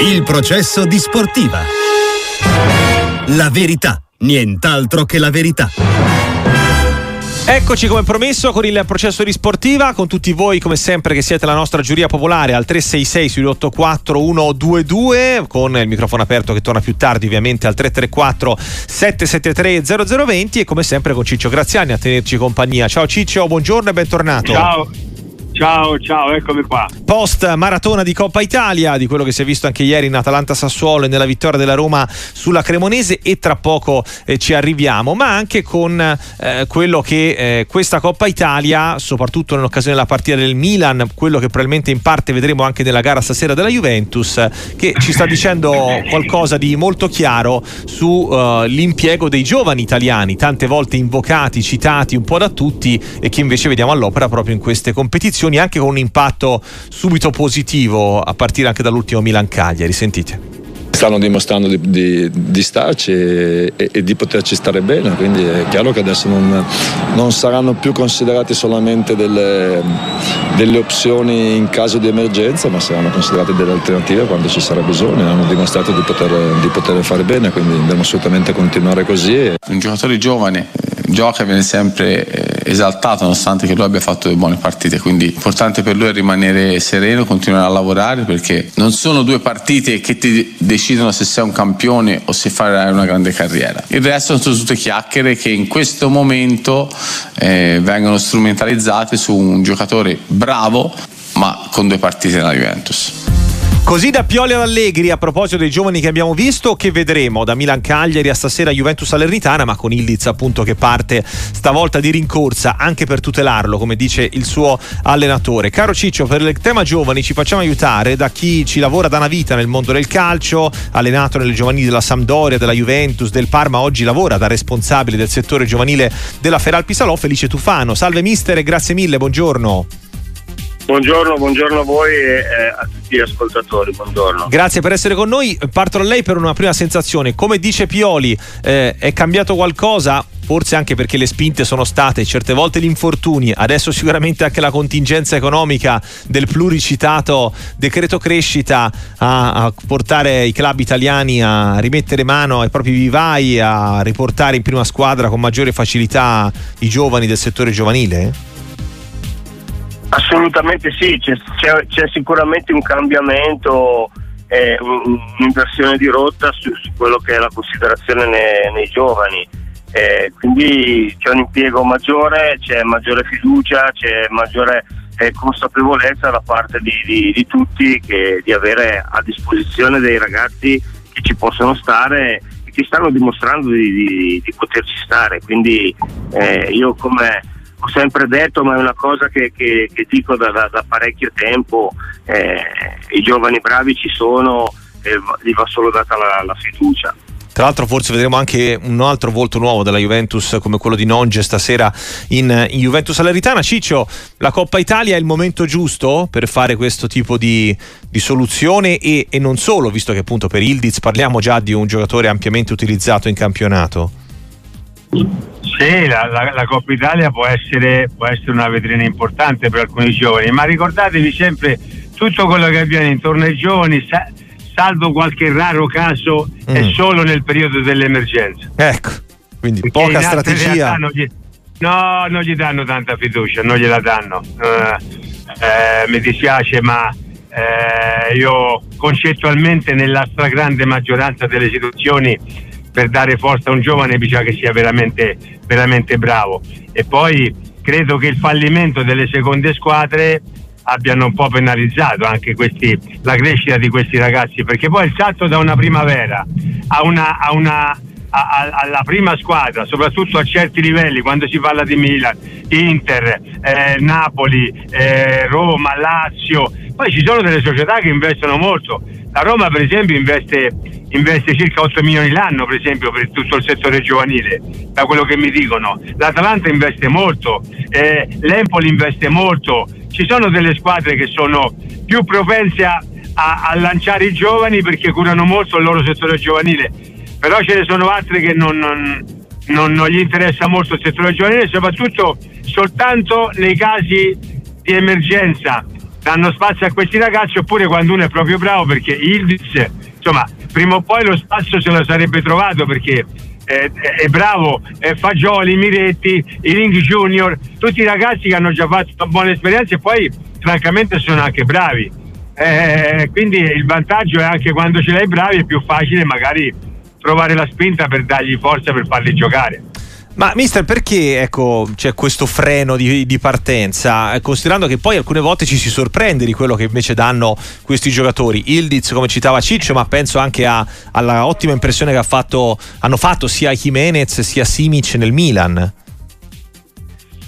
Il processo di Sportiva. La verità, nient'altro che la verità. Eccoci come promesso con il processo di sportiva, con tutti voi come sempre che siete la nostra giuria popolare al 366 sull'84 122 con il microfono aperto che torna più tardi ovviamente al 334 773 0020 e come sempre con Ciccio Graziani a tenerci compagnia. Ciao Ciccio, buongiorno e bentornato. Ciao. Ciao, ciao, eccomi qua. Post maratona di Coppa Italia, di quello che si è visto anche ieri in Atalanta Sassuolo e nella vittoria della Roma sulla Cremonese e tra poco eh, ci arriviamo, ma anche con eh, quello che eh, questa Coppa Italia, soprattutto nell'occasione della partita del Milan, quello che probabilmente in parte vedremo anche nella gara stasera della Juventus, che ci sta dicendo qualcosa di molto chiaro sull'impiego uh, dei giovani italiani, tante volte invocati, citati un po' da tutti e che invece vediamo all'opera proprio in queste competizioni prestazioni anche con un impatto subito positivo a partire anche dall'ultimo Milan Cagliari. Sentite stanno dimostrando di, di, di starci e, e, e, di poterci stare bene, quindi è chiaro che adesso non, non saranno più considerati solamente delle, delle, opzioni in caso di emergenza, ma saranno considerate delle alternative quando ci sarà bisogno, hanno dimostrato di poter, di poter fare bene, quindi dobbiamo assolutamente continuare così. Un giocatore giovane gioca e viene sempre eh, esaltato nonostante che lui abbia fatto delle buone partite, quindi l'importante per lui è rimanere sereno, continuare a lavorare perché non sono due partite che ti decidono se sei un campione o se farai una grande carriera. Il resto sono tutte chiacchiere che in questo momento eh, vengono strumentalizzate su un giocatore bravo ma con due partite nella Juventus. Così da Pioli ad Allegri, a proposito dei giovani che abbiamo visto, che vedremo da Milan Cagliari a stasera Juventus Salernitana, ma con Ildiz appunto che parte stavolta di rincorsa anche per tutelarlo, come dice il suo allenatore. Caro Ciccio, per il tema giovani ci facciamo aiutare da chi ci lavora da una vita nel mondo del calcio, allenato nelle giovanili della Sampdoria, della Juventus, del Parma, oggi lavora da responsabile del settore giovanile della Feralpi Salò, Felice Tufano. Salve mister e grazie mille, buongiorno. Buongiorno, buongiorno a voi e eh, a tutti gli ascoltatori, buongiorno. Grazie per essere con noi. Parto da lei per una prima sensazione. Come dice Pioli, eh, è cambiato qualcosa? Forse anche perché le spinte sono state certe volte gli infortuni, adesso sicuramente anche la contingenza economica del pluricitato decreto crescita a, a portare i club italiani a rimettere mano ai propri vivai, a riportare in prima squadra con maggiore facilità i giovani del settore giovanile? Assolutamente sì, c'è, c'è, c'è sicuramente un cambiamento, eh, un'inversione di rotta su, su, quello che è la considerazione nei, nei giovani. Eh, quindi c'è un impiego maggiore, c'è maggiore fiducia, c'è maggiore eh, consapevolezza da parte di, di, di tutti che, di avere a disposizione dei ragazzi che ci possono stare e che stanno dimostrando di, di poterci stare. Quindi eh, io come ho sempre detto, ma è una cosa che, che, che dico da, da, da, parecchio tempo, eh, i giovani bravi ci sono, eh, gli va solo data la, la fiducia. Tra l'altro forse vedremo anche un altro volto nuovo della Juventus come quello di Nonge stasera in, in Juventus Salernitana. Ciccio, la Coppa Italia è il momento giusto per fare questo tipo di, di soluzione e, e, non solo, visto che appunto per Ildiz parliamo già di un giocatore ampiamente utilizzato in campionato. Sì, la, la, la, Coppa Italia può essere, può essere, una vetrina importante per alcuni giovani, ma ricordatevi sempre tutto quello che avviene intorno ai giovani, sa, salvo qualche raro caso, mm. è solo nel periodo dell'emergenza. Ecco, quindi Perché poca strategia. Non gli, no, non gli danno tanta fiducia, non gliela danno. Uh, eh, mi dispiace, ma eh, io concettualmente nella stragrande maggioranza delle situazioni per dare forza a un giovane bisogna che sia veramente, veramente bravo. E poi credo che il fallimento delle seconde squadre abbiano un po' penalizzato anche questi, la crescita di questi ragazzi, perché poi il salto da una primavera a una, a una a, alla prima squadra, soprattutto a certi livelli, quando si parla di Milan, Inter, eh, Napoli, eh, Roma, Lazio, poi ci sono delle società che investono molto. La Roma, per esempio, investe, investe circa 8 milioni l'anno, per esempio, per tutto il settore giovanile, da quello che mi dicono. L'Atalanta investe molto, eh, l'Empoli investe molto. Ci sono delle squadre che sono più propense a, a, a lanciare i giovani perché curano molto il loro settore giovanile, però ce ne sono altre che non, non, non, non gli interessa molto il settore giovanile, soprattutto soltanto nei casi di emergenza danno spazio a questi ragazzi oppure quando uno è proprio bravo perché Ildiz insomma prima o poi lo spazio se lo sarebbe trovato perché è, è bravo, è Fagioli, Miretti, i Ring Junior, tutti i ragazzi che hanno già fatto una buona esperienza e poi francamente sono anche bravi. Eh, quindi il vantaggio è anche quando ce l'hai bravi è più facile magari trovare la spinta per dargli forza per farli giocare. Ma mister, perché ecco, c'è questo freno di, di, partenza? Eh, considerando che poi alcune volte ci si sorprende di quello che invece danno questi giocatori. Ildiz, come citava Ciccio, ma penso anche a, alla ottima impressione che ha fatto, hanno fatto sia Jimenez sia Simic nel Milan.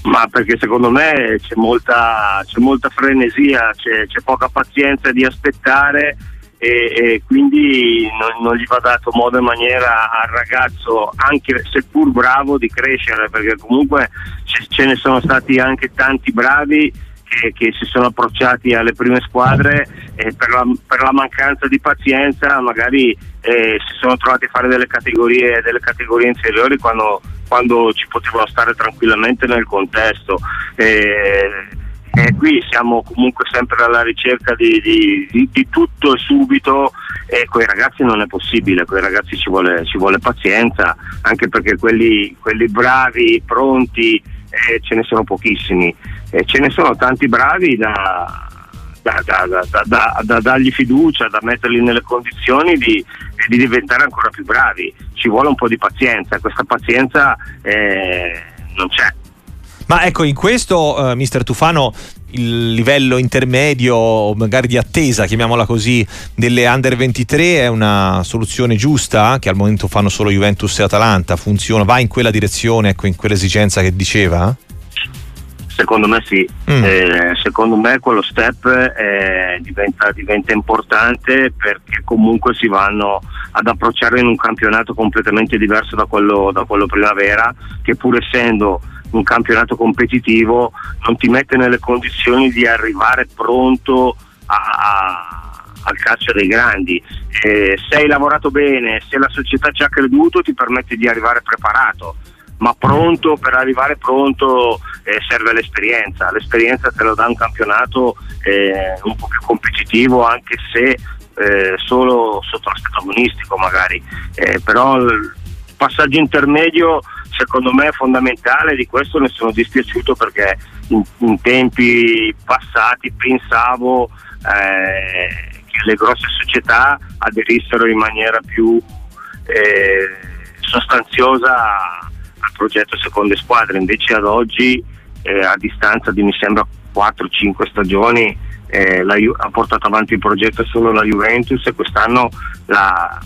Ma perché secondo me c'è molta, c'è molta frenesia, c'è, c'è poca pazienza di aspettare e, e quindi non, non, gli va dato modo e maniera al ragazzo, anche seppur bravo, di crescere, perché comunque ce, ce ne sono stati anche tanti bravi che, che, si sono approcciati alle prime squadre e per la, per la mancanza di pazienza magari eh, si sono trovati a fare delle categorie, delle categorie inferiori quando, quando, ci potevano stare tranquillamente nel contesto. Eh, e qui siamo comunque sempre alla ricerca di, di, di, di tutto e subito e con i ragazzi non è possibile, con i ragazzi ci vuole, ci vuole pazienza, anche perché quelli, quelli bravi, pronti, eh, ce ne sono pochissimi, eh, ce ne sono tanti bravi da, da, da, da, dargli fiducia, da metterli nelle condizioni di, di, diventare ancora più bravi. Ci vuole un po' di pazienza, questa pazienza eh, non c'è. Ma ecco, in questo, uh, mister Tufano, il livello intermedio, magari di attesa, chiamiamola così, delle under 23 è una soluzione giusta, che al momento fanno solo Juventus e Atalanta, funziona, va in quella direzione, ecco, in quell'esigenza che diceva? Secondo me sì, mm. eh, secondo me quello step eh, diventa, diventa, importante perché comunque si vanno ad approcciare in un campionato completamente diverso da quello, da quello primavera che pur essendo un campionato competitivo non ti mette nelle condizioni di arrivare pronto a, a, al calcio dei grandi. Eh, se hai lavorato bene, se la società ci ha creduto, ti permette di arrivare preparato. Ma pronto, per arrivare pronto eh, serve l'esperienza. L'esperienza te lo dà un campionato eh, un po' più competitivo, anche se eh, solo sotto l'aspetto agonistico magari. Eh, però il passaggio intermedio secondo me è fondamentale, di questo ne sono dispiaciuto perché in, in tempi passati pensavo eh, che le grosse società aderissero in maniera più eh, sostanziosa al progetto seconde squadre, invece ad oggi eh, a distanza di mi sembra 4-5 stagioni eh, Ju- ha portato avanti il progetto solo la Juventus e quest'anno la,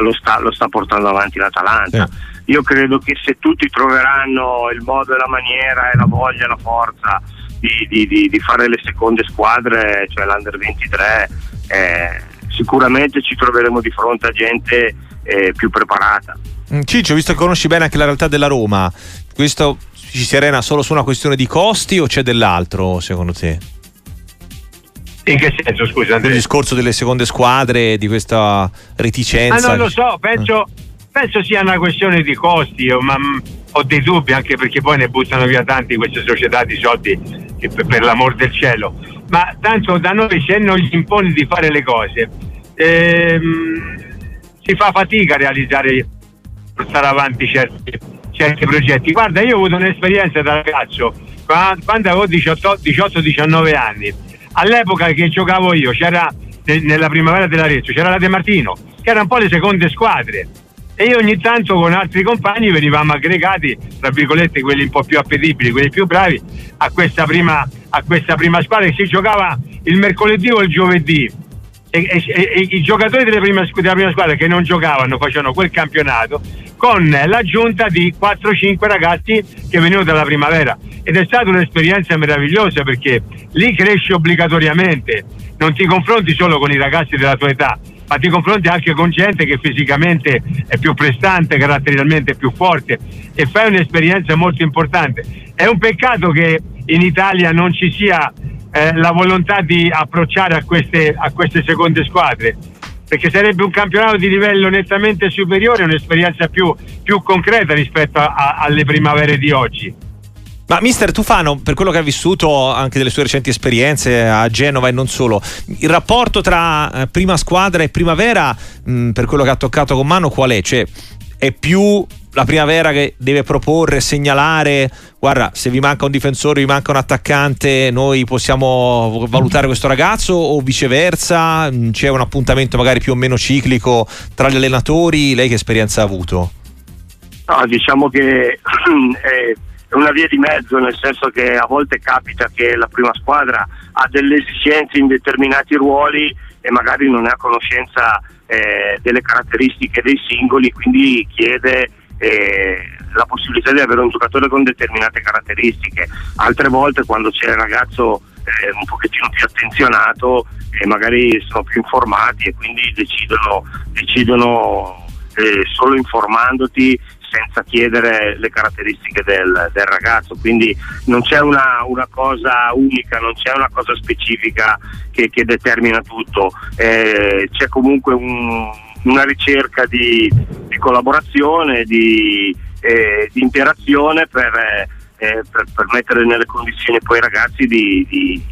lo, sta, lo, sta, portando avanti l'Atalanta. Io credo che se tutti troveranno il modo e la maniera e la voglia e la forza di, di, di, di fare le seconde squadre, cioè l'Under 23, eh, sicuramente ci troveremo di fronte a gente eh, più preparata. Mm, Ciccio, visto che conosci bene anche la realtà della Roma, questo ci si arena solo su una questione di costi o c'è dell'altro secondo te? In che senso, scusa? Il discorso delle seconde squadre, di questa reticenza. Ah, non lo so, penso, eh penso sia una questione di costi, ma mm, ho dei dubbi anche perché poi ne buttano via tanti queste società di soldi per, per l'amor del cielo. Ma tanto da noi se non gli imponi di fare le cose, ehm, si fa fatica a realizzare, portare avanti certi, certi progetti. Guarda, io ho avuto un'esperienza da ragazzo quando avevo 18-19 anni. All'epoca che giocavo io, c'era nella primavera dell'Arezzo, c'era la De Martino, che era un po' le seconde squadre e io ogni tanto con altri compagni venivamo aggregati, tra virgolette, quelli un po' più appetibili, quelli più bravi, a questa prima, a questa prima squadra che si giocava il mercoledì o il giovedì. E, e, e i giocatori prima, della prima squadra che non giocavano facevano quel campionato con l'aggiunta di 4-5 ragazzi che venivano dalla primavera. Ed è stata un'esperienza meravigliosa perché lì cresci obbligatoriamente, non ti confronti solo con i ragazzi della tua età, ma ti confronti anche con gente che fisicamente è più prestante, caratterialmente più forte e fai un'esperienza molto importante. È un peccato che in Italia non ci sia eh, la volontà di approcciare a queste, a queste seconde squadre perché sarebbe un campionato di livello nettamente superiore, un'esperienza più, più concreta rispetto a, a, alle primavere di oggi. Ma mister Tufano, per quello che ha vissuto anche delle sue recenti esperienze a Genova e non solo, il rapporto tra eh, prima squadra e primavera, mh, per quello che ha toccato con mano, qual è? Cioè, è più la primavera che deve proporre, segnalare, guarda, se vi manca un difensore, vi manca un attaccante, noi possiamo valutare questo ragazzo o viceversa? C'è un appuntamento magari più o meno ciclico tra gli allenatori? Lei che esperienza ha avuto? No, diciamo che è una via di mezzo, nel senso che a volte capita che la prima squadra ha delle esigenze in determinati ruoli e magari non è a conoscenza eh, delle caratteristiche dei singoli, quindi chiede eh, la possibilità di avere un giocatore con determinate caratteristiche. Altre volte quando c'è il ragazzo eh, un pochettino più attenzionato e magari sono più informati e quindi decidono, decidono eh, solo informandoti senza chiedere le caratteristiche del, del ragazzo, quindi non c'è una, una, cosa unica, non c'è una cosa specifica che, che determina tutto, eh, c'è comunque un, una ricerca di, di collaborazione, di, eh, di, interazione per, eh, per, per, mettere nelle condizioni poi i ragazzi di, di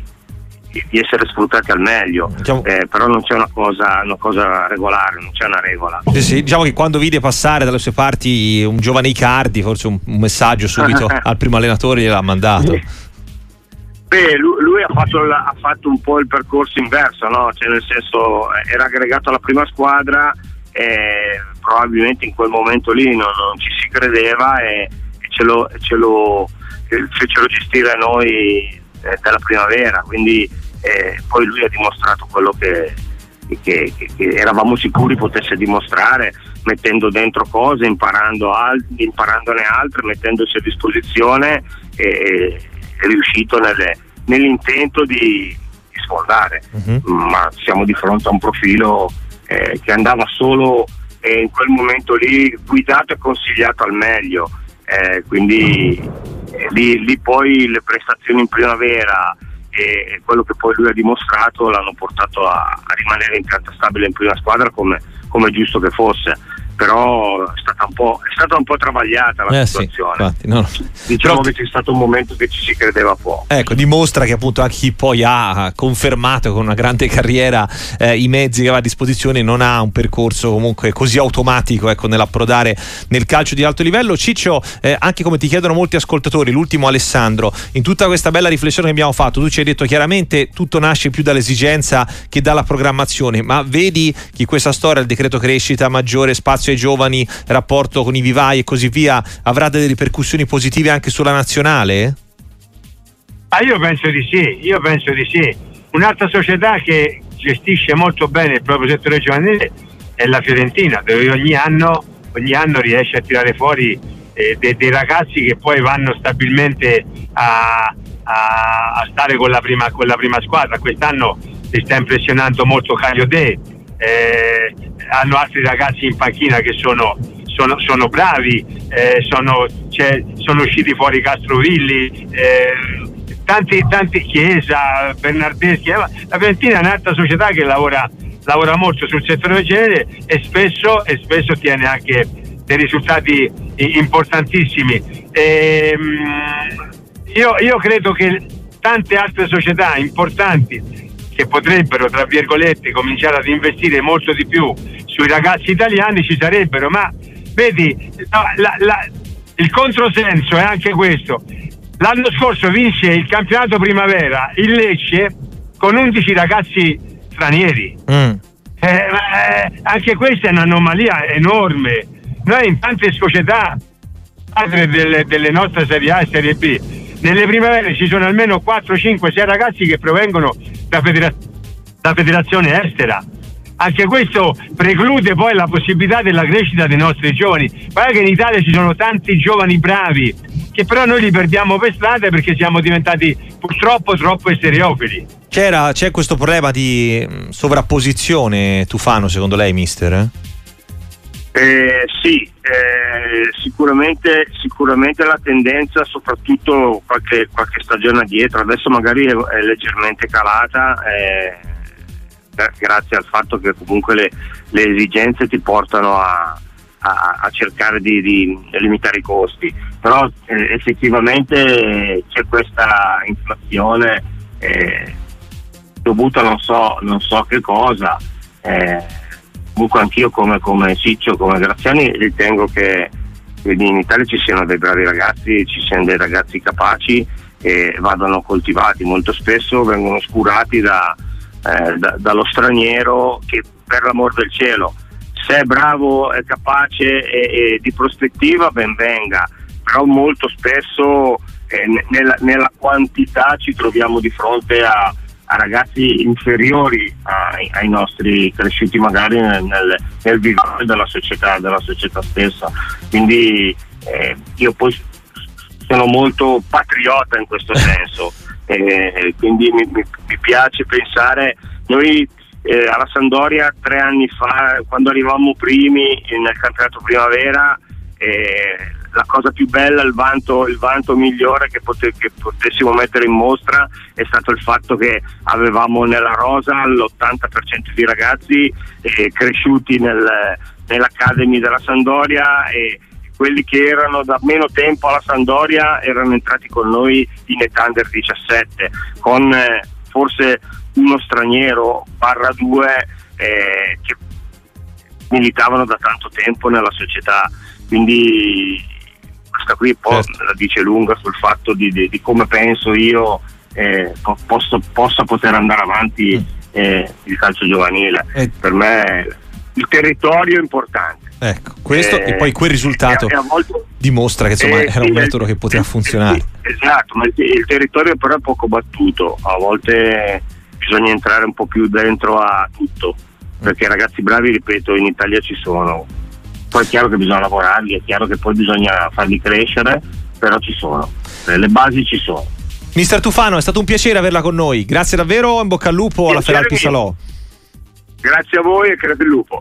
di essere sfruttati al meglio, diciamo, eh, però non c'è una cosa, una cosa, regolare, non c'è una regola. Sì, sì, diciamo che quando vide passare dalle sue parti un giovane Icardi, forse un, un messaggio subito al primo allenatore gliel'ha mandato. Beh, lui, lui ha, fatto, ha, fatto, un po' il percorso inverso, no? cioè, nel senso era aggregato alla prima squadra e probabilmente in quel momento lì non, non ci si credeva e, e ce, lo, ce, lo, fecero gestire a noi eh, dalla primavera, quindi eh, poi lui ha dimostrato quello che, che, che, che, eravamo sicuri potesse dimostrare, mettendo dentro cose, imparando al, imparandone altre, mettendosi a disposizione e, è riuscito nelle, nell'intento di, di sfondare, uh-huh. ma siamo di fronte a un profilo eh, che andava solo eh, in quel momento lì guidato e consigliato al meglio, eh, quindi lì, lì, poi le prestazioni in primavera e quello che poi lui ha dimostrato l'hanno portato a, a rimanere in pianta stabile in prima squadra come, come giusto che fosse però è stata un po', è stata un po travagliata la eh situazione. Sì, infatti, no. Diciamo però... che c'è stato un momento che ci si credeva poco. Ecco, dimostra che appunto anche chi poi ha confermato con una grande carriera eh, i mezzi che aveva a disposizione non ha un percorso comunque così automatico ecco, nell'approdare nel calcio di alto livello. Ciccio, eh, anche come ti chiedono molti ascoltatori, l'ultimo Alessandro, in tutta questa bella riflessione che abbiamo fatto, tu ci hai detto chiaramente tutto nasce più dall'esigenza che dalla programmazione, ma vedi che questa storia, il decreto crescita, maggiore spazio ai giovani, rapporto con i vivai e così via, avrà delle ripercussioni positive anche sulla nazionale? Ah, io penso di sì, io penso di sì. Un'altra società che gestisce molto bene il proprio settore giovanile è la Fiorentina, dove ogni anno, ogni anno riesce a tirare fuori eh, dei, dei, ragazzi che poi vanno stabilmente a, a, stare con la, prima, con la, prima, squadra. Quest'anno si sta impressionando molto Caio De, eh, hanno altri ragazzi in panchina che sono, sono, sono bravi, eh, sono, sono, usciti fuori Castrovilli, eh, tanti, tanti Chiesa, Bernardeschi. Eh, la Fiorentina è un'altra società che lavora, lavora molto sul settore genere e spesso, e spesso ottiene anche dei risultati importantissimi. E, ehm, io, io credo che tante altre società importanti che potrebbero, tra virgolette, cominciare ad investire molto di più sui ragazzi italiani ci sarebbero, ma vedi, no, la, la, il controsenso è anche questo. L'anno scorso vinse il campionato primavera il Lecce con 11 ragazzi stranieri. Mm. Eh, eh, anche questa è un'anomalia enorme. Noi in tante società delle, delle nostre Serie A e Serie B, nelle primavere ci sono almeno 4, 5, 6 ragazzi che provengono da, federa- da federazione estera. Anche questo preclude poi la possibilità della crescita dei nostri giovani. Guarda che in Italia ci sono tanti giovani bravi, che però noi li perdiamo per strada perché siamo diventati purtroppo troppo estereofili. C'era, c'è questo problema di mm, sovrapposizione Tufano secondo lei, mister? Eh, sì, eh, sicuramente, sicuramente, la tendenza, soprattutto qualche, qualche, stagione addietro, adesso magari è, è leggermente calata, eh, grazie al fatto che comunque le, le esigenze ti portano a, a, a cercare di, di, limitare i costi, però eh, effettivamente c'è questa inflazione eh, dovuta non so, non so che cosa. Comunque anch'io come, come Ciccio, come Graziani ritengo che in Italia ci siano dei bravi ragazzi, ci siano dei ragazzi capaci e vadano coltivati. Molto spesso vengono oscurati da, eh, da, dallo straniero che per l'amor del cielo se è bravo, è capace e, e di prospettiva ben venga, però molto spesso eh, nella, nella, quantità ci troviamo di fronte a, a ragazzi inferiori ai, ai, nostri cresciuti magari nel, nel, nel vivere della società, della società stessa. Quindi eh, io poi sono molto patriota in questo senso, eh, quindi mi, mi, mi, piace pensare, noi eh, alla Sandoria tre anni fa, quando arrivavamo primi nel campionato primavera, eh, la cosa più bella, il vanto, il vanto migliore che, pote, che, potessimo mettere in mostra è stato il fatto che avevamo nella rosa l'80% di ragazzi eh, cresciuti nel, nell'Academy della Sandoria e quelli che erano da meno tempo alla Sandoria erano entrati con noi in età under 17 con eh, forse uno straniero barra due eh, che militavano da tanto tempo nella società. Quindi questa qui poi certo. la dice lunga sul fatto di, di, di come penso io eh, posso, possa poter andare avanti mm. eh, il calcio giovanile. Eh. Per me il territorio è importante. Ecco, questo e poi quel risultato volte, dimostra che insomma era un metodo che poteva funzionare. Esatto, ma il, il territorio però è poco battuto, a volte bisogna entrare un po' più dentro a tutto, perché ragazzi bravi, ripeto, in Italia ci sono, poi è chiaro che bisogna lavorarli, è chiaro che poi bisogna farli crescere, però ci sono, le basi ci sono. Mister Tufano, è stato un piacere averla con noi, grazie davvero, in bocca al lupo alla Ferrari Salò. Grazie a voi e credo il lupo.